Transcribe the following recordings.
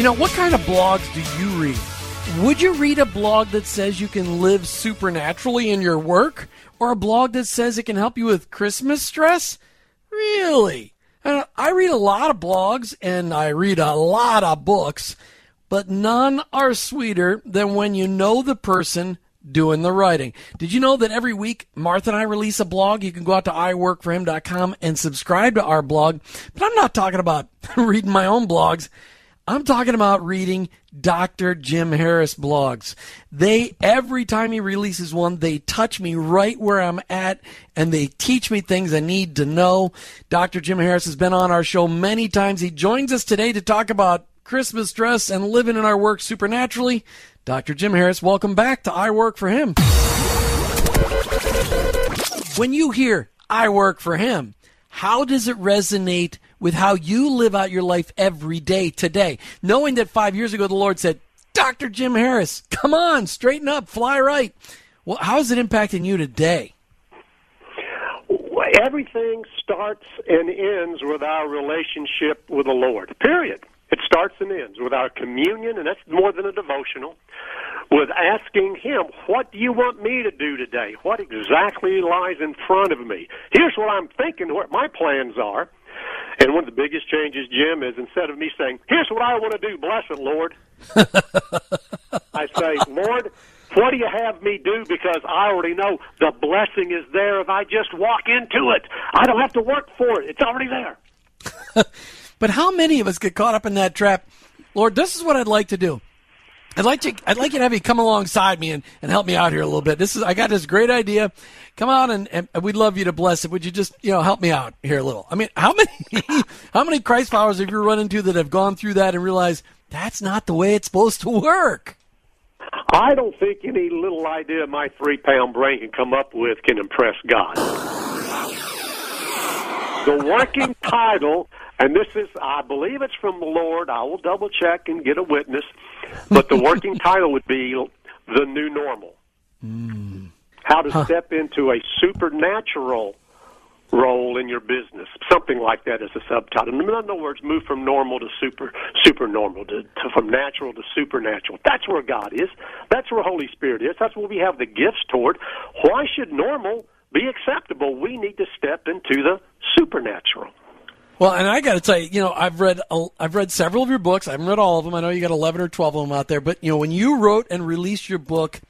You know, what kind of blogs do you read? Would you read a blog that says you can live supernaturally in your work? Or a blog that says it can help you with Christmas stress? Really? I read a lot of blogs and I read a lot of books, but none are sweeter than when you know the person doing the writing. Did you know that every week Martha and I release a blog? You can go out to iworkforhim.com and subscribe to our blog. But I'm not talking about reading my own blogs. I'm talking about reading Dr. Jim Harris blogs. They, every time he releases one, they touch me right where I'm at and they teach me things I need to know. Dr. Jim Harris has been on our show many times. He joins us today to talk about Christmas dress and living in our work supernaturally. Dr. Jim Harris, welcome back to I Work for Him. When you hear I Work for Him, how does it resonate with how you live out your life every day today? Knowing that five years ago the Lord said, Dr. Jim Harris, come on, straighten up, fly right. Well, how is it impacting you today? Everything starts and ends with our relationship with the Lord, period. It starts and ends with our communion, and that's more than a devotional, with asking Him, What do you want me to do today? What exactly lies in front of me? Here's what I'm thinking, what my plans are. And one of the biggest changes, Jim, is instead of me saying, Here's what I want to do, bless it, Lord, I say, Lord, what do you have me do? Because I already know the blessing is there if I just walk into it. I don't have to work for it, it's already there. But how many of us get caught up in that trap? Lord, this is what I'd like to do. I'd like to I'd like you to have you come alongside me and, and help me out here a little bit. This is I got this great idea. Come on and, and we'd love you to bless it. Would you just, you know, help me out here a little? I mean, how many how many Christ followers have you run into that have gone through that and realized that's not the way it's supposed to work? I don't think any little idea my three pound brain can come up with can impress God. The working title and this is, I believe it's from the Lord. I will double check and get a witness. But the working title would be The New Normal. Mm. How to huh. step into a supernatural role in your business. Something like that as a subtitle. In other words, move from normal to super super normal, to, to from natural to supernatural. That's where God is. That's where Holy Spirit is. That's where we have the gifts toward. Why should normal be acceptable? We need to step into the supernatural. Well, and I got to tell you, you know, I've read I've read several of your books. I haven't read all of them. I know you got eleven or twelve of them out there. But you know, when you wrote and released your book,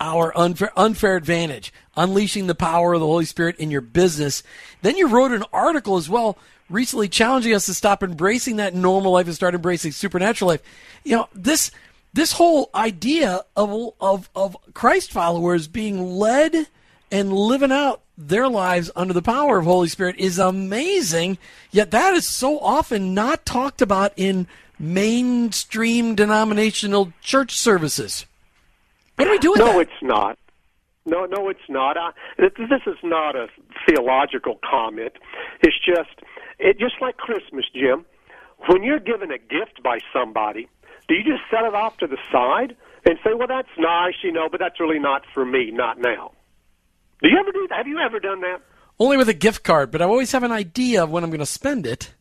"Our Unfair, Unfair Advantage: Unleashing the Power of the Holy Spirit in Your Business," then you wrote an article as well recently challenging us to stop embracing that normal life and start embracing supernatural life. You know, this this whole idea of of of Christ followers being led and living out their lives under the power of Holy Spirit is amazing. Yet that is so often not talked about in mainstream denominational church services. What do we do with no, that? No, it's not. No, no, it's not. I, this is not a theological comment. It's just, it just like Christmas, Jim. When you're given a gift by somebody, do you just set it off to the side and say, "Well, that's nice, you know, but that's really not for me, not now." Do you ever do that? Have you ever done that? Only with a gift card, but I always have an idea of when I'm going to spend it.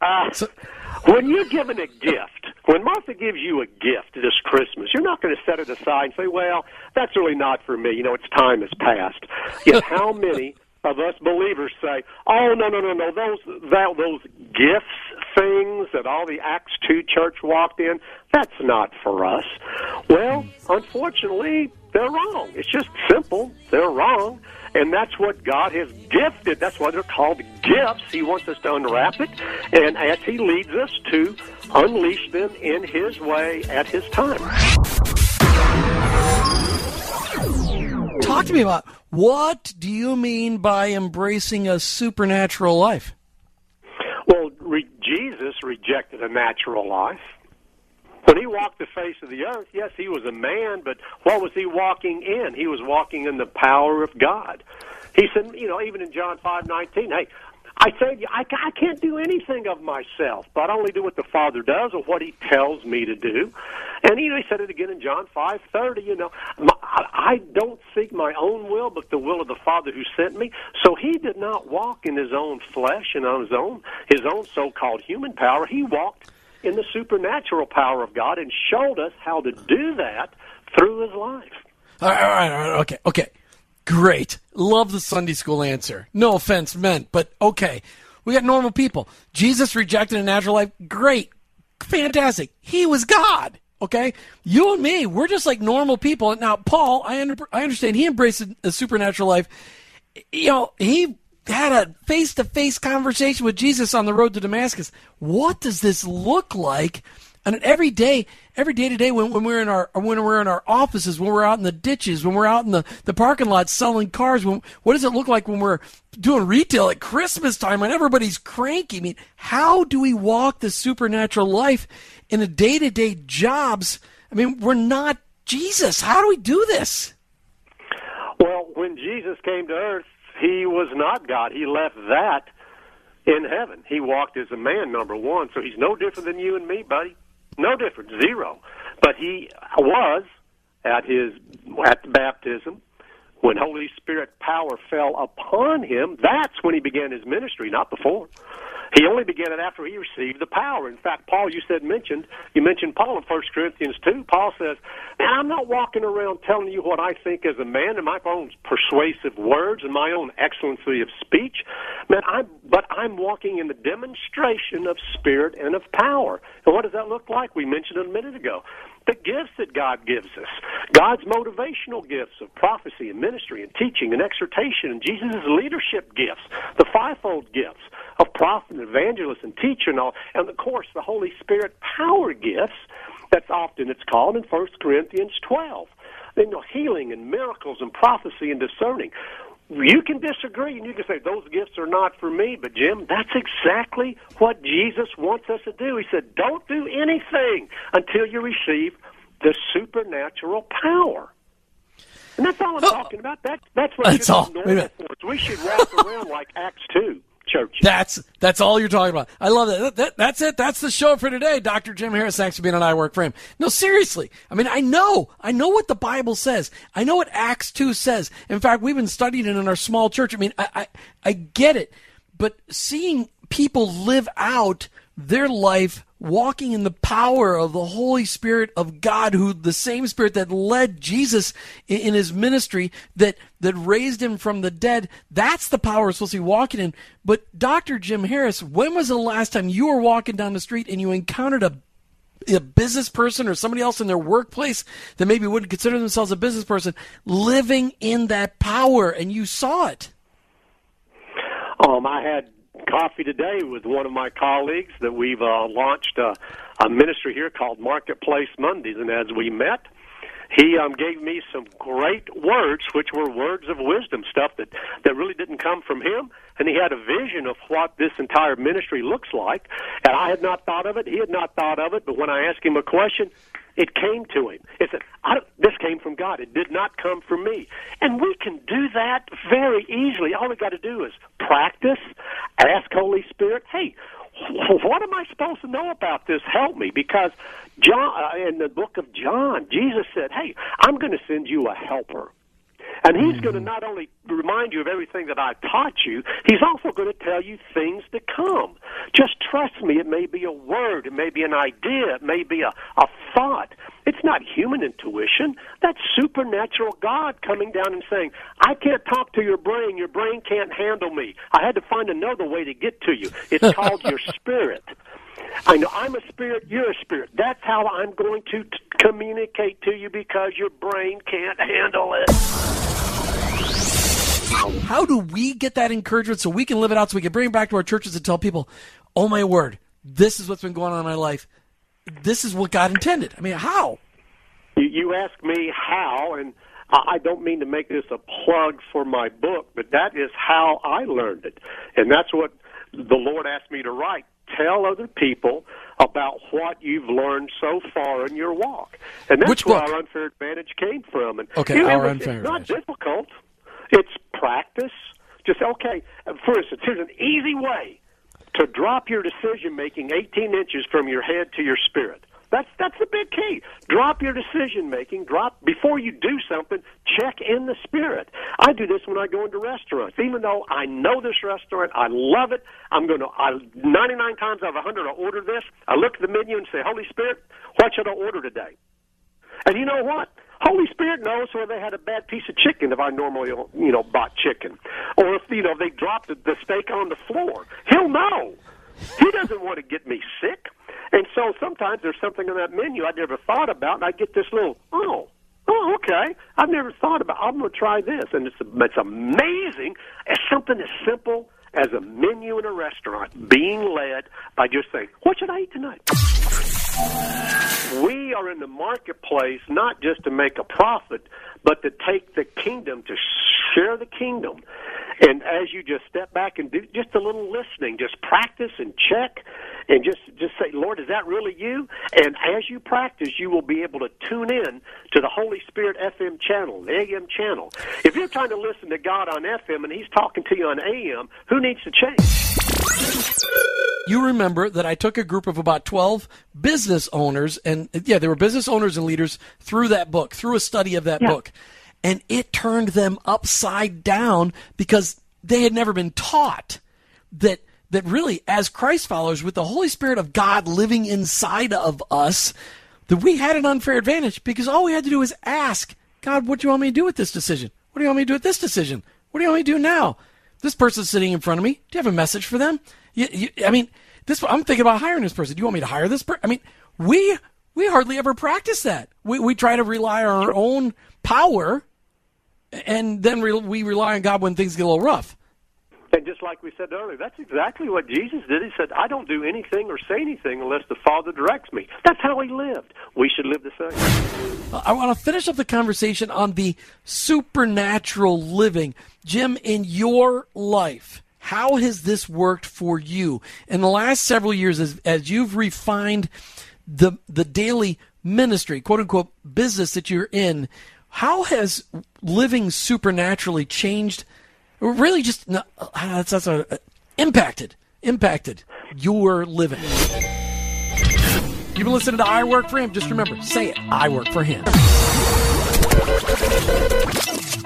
Uh, so, when you're given a gift, when Martha gives you a gift this Christmas, you're not going to set it aside and say, "Well, that's really not for me." You know, its time has passed. Yet, how many of us believers say, "Oh, no, no, no, no, those that, those gifts things that all the Acts two church walked in, that's not for us." Well, unfortunately, they're wrong. It's just simple. They're wrong. And that's what God has gifted. That's why they're called gifts. He wants us to unwrap it. And as He leads us to unleash them in His way at His time. Talk to me about what do you mean by embracing a supernatural life? Rejected a natural life. When he walked the face of the earth, yes, he was a man, but what was he walking in? He was walking in the power of God. He said, you know, even in John five nineteen, hey, I said, I, I can't do anything of myself, but I only do what the Father does or what He tells me to do. And you know, He said it again in John five thirty. You know, my, I don't seek my own will, but the will of the Father who sent me. So He did not walk in His own flesh and on His own His own so-called human power. He walked in the supernatural power of God and showed us how to do that through His life. All right, all right, all right okay, okay. Great. Love the Sunday school answer. No offense meant, but okay. We got normal people. Jesus rejected a natural life. Great. Fantastic. He was God. Okay. You and me, we're just like normal people. Now, Paul, I, under, I understand he embraced a supernatural life. You know, he had a face to face conversation with Jesus on the road to Damascus. What does this look like? And every day, every day to day, when, when we're in our when we're in our offices, when we're out in the ditches, when we're out in the, the parking lot selling cars, when, what does it look like when we're doing retail at Christmas time when everybody's cranky? I mean, how do we walk the supernatural life in a day to day jobs? I mean, we're not Jesus. How do we do this? Well, when Jesus came to earth, he was not God. He left that in heaven. He walked as a man, number one, so he's no different than you and me, buddy. No difference, zero. But he was at his at the baptism when Holy Spirit power fell upon him. That's when he began his ministry, not before. He only began it after he received the power. In fact, Paul, you said mentioned you mentioned Paul in First Corinthians two. Paul says, "Man, I'm not walking around telling you what I think as a man and my own persuasive words and my own excellency of speech. Man, I'm but I'm walking in the demonstration of spirit and of power. And what does that look like? We mentioned it a minute ago the gifts that God gives us. God's motivational gifts of prophecy and ministry and teaching and exhortation and Jesus' leadership gifts, the fivefold gifts of prophet and evangelist and teacher and all, and of course the Holy Spirit power gifts. That's often it's called in First Corinthians 12. You know, healing and miracles and prophecy and discerning you can disagree and you can say those gifts are not for me, but Jim, that's exactly what Jesus wants us to do. He said, "Don't do anything until you receive the supernatural power." And that's all I'm oh, talking about. That, that's what that's all. normal for us. We should walk around like Acts two church. That's that's all you're talking about. I love that. that. That's it. That's the show for today. Dr. Jim Harris, thanks for being on I Work Him. No, seriously. I mean, I know. I know what the Bible says. I know what Acts 2 says. In fact, we've been studying it in our small church. I mean, I, I, I get it. But seeing people live out their life walking in the power of the Holy Spirit of God, who the same Spirit that led Jesus in, in, his ministry, that that raised him from the dead. That's the power we're supposed to be walking in. But Dr. Jim Harris, when was the last time you were walking down the street and you encountered a a business person or somebody else in their workplace that maybe wouldn't consider themselves a business person living in that power and you saw it? Um, I had coffee today with one of my colleagues that we've uh, launched a, a ministry here called Marketplace Mondays, and as we met, he um, gave me some great words, which were words of wisdom, stuff that that really didn't come from him, and he had a vision of what this entire ministry looks like. And I had not thought of it; he had not thought of it. But when I asked him a question, it came to him. It said, I don't, "This came from God. It did not come from me." And we can do that very easily. All we got to do is practice, ask Holy Spirit, "Hey, what am I supposed to know about this? Help me, because John uh, in the book of John, Jesus said, "Hey, I'm going to send you a helper." And he's mm-hmm. going to not only remind you of everything that I taught you, he's also going to tell you things to come. Just trust me. It may be a word, it may be an idea, it may be a, a thought. Not human intuition. That's supernatural God coming down and saying, I can't talk to your brain. Your brain can't handle me. I had to find another way to get to you. It's called your spirit. I know I'm a spirit, you're a spirit. That's how I'm going to t- communicate to you because your brain can't handle it. How do we get that encouragement so we can live it out so we can bring it back to our churches and tell people, oh my word, this is what's been going on in my life. This is what God intended. I mean, how? You, you ask me how, and I don't mean to make this a plug for my book, but that is how I learned it. And that's what the Lord asked me to write tell other people about what you've learned so far in your walk. And that's Which where book? our unfair advantage came from. And Okay, you know, Our it's- Unfair it's not Advantage. difficult. It's practice. Just okay. For instance, here's an easy way to drop your decision making 18 inches from your head to your spirit. That's that's the big key. Drop your decision making. Drop before you do something. Check in the spirit. I do this when I go into restaurants. Even though I know this restaurant, I love it. I'm going to. I 99 times out of 100, I order this. I look at the menu and say, Holy Spirit, what should I order today? And you know what? Holy Spirit knows whether they had a bad piece of chicken if I normally, you know, bought chicken, or if you know they dropped the, the steak on the floor. He'll know. He doesn't want to get me sick. And so sometimes there's something on that menu I never thought about, and I get this little, oh, oh, okay, I've never thought about. I'm going to try this, and it's it's amazing. It's something as simple as a menu in a restaurant being led by just saying, "What should I eat tonight?" we are in the marketplace not just to make a profit, but to take the kingdom, to share the kingdom. And as you just step back and do just a little listening, just practice and check and just just say, Lord, is that really you? And as you practice, you will be able to tune in to the Holy Spirit FM channel, the AM channel. If you're trying to listen to God on FM and He's talking to you on AM, who needs to change? you remember that I took a group of about 12 business owners, and yeah, they were business owners and leaders through that book, through a study of that Yeah. book. And it turned them upside down because they had never been taught that that really as Christ followers with the Holy Spirit of God living inside of us that we had an unfair advantage because all we had to do was ask God what do you want me to do with this decision? What do you want me to do with this decision? What do you want me to do now? This person's sitting in front of me. Do you have a message for them? You, you, I mean this I'm thinking about hiring this person. Do you want me to hire this person I mean we we hardly ever practice that. We, we try to rely on our own power and then re- we rely on God when things get a little rough And just like we said earlier, that's exactly what Jesus did. He said, I don't do anything or say anything unless the Father directs me. That's how he lived. We should live the same. Uh, I want to finish up the conversation on the supernatural living. Jim, in your life, how has this worked for you in the last several years as, as you've refined the the daily ministry, quote unquote, business that you're in? How has living supernaturally changed? Really, just uh, that's, that's a, impacted impacted your living. You've been listening to I Work for Him. Just remember, say it. I work for Him.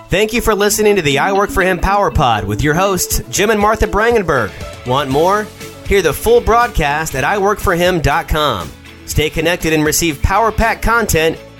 Thank you for listening to the I Work for Him Power Pod with your hosts, Jim and Martha Brangenberg. Want more? Hear the full broadcast at iworkforhim.com. Stay connected and receive Power Pack content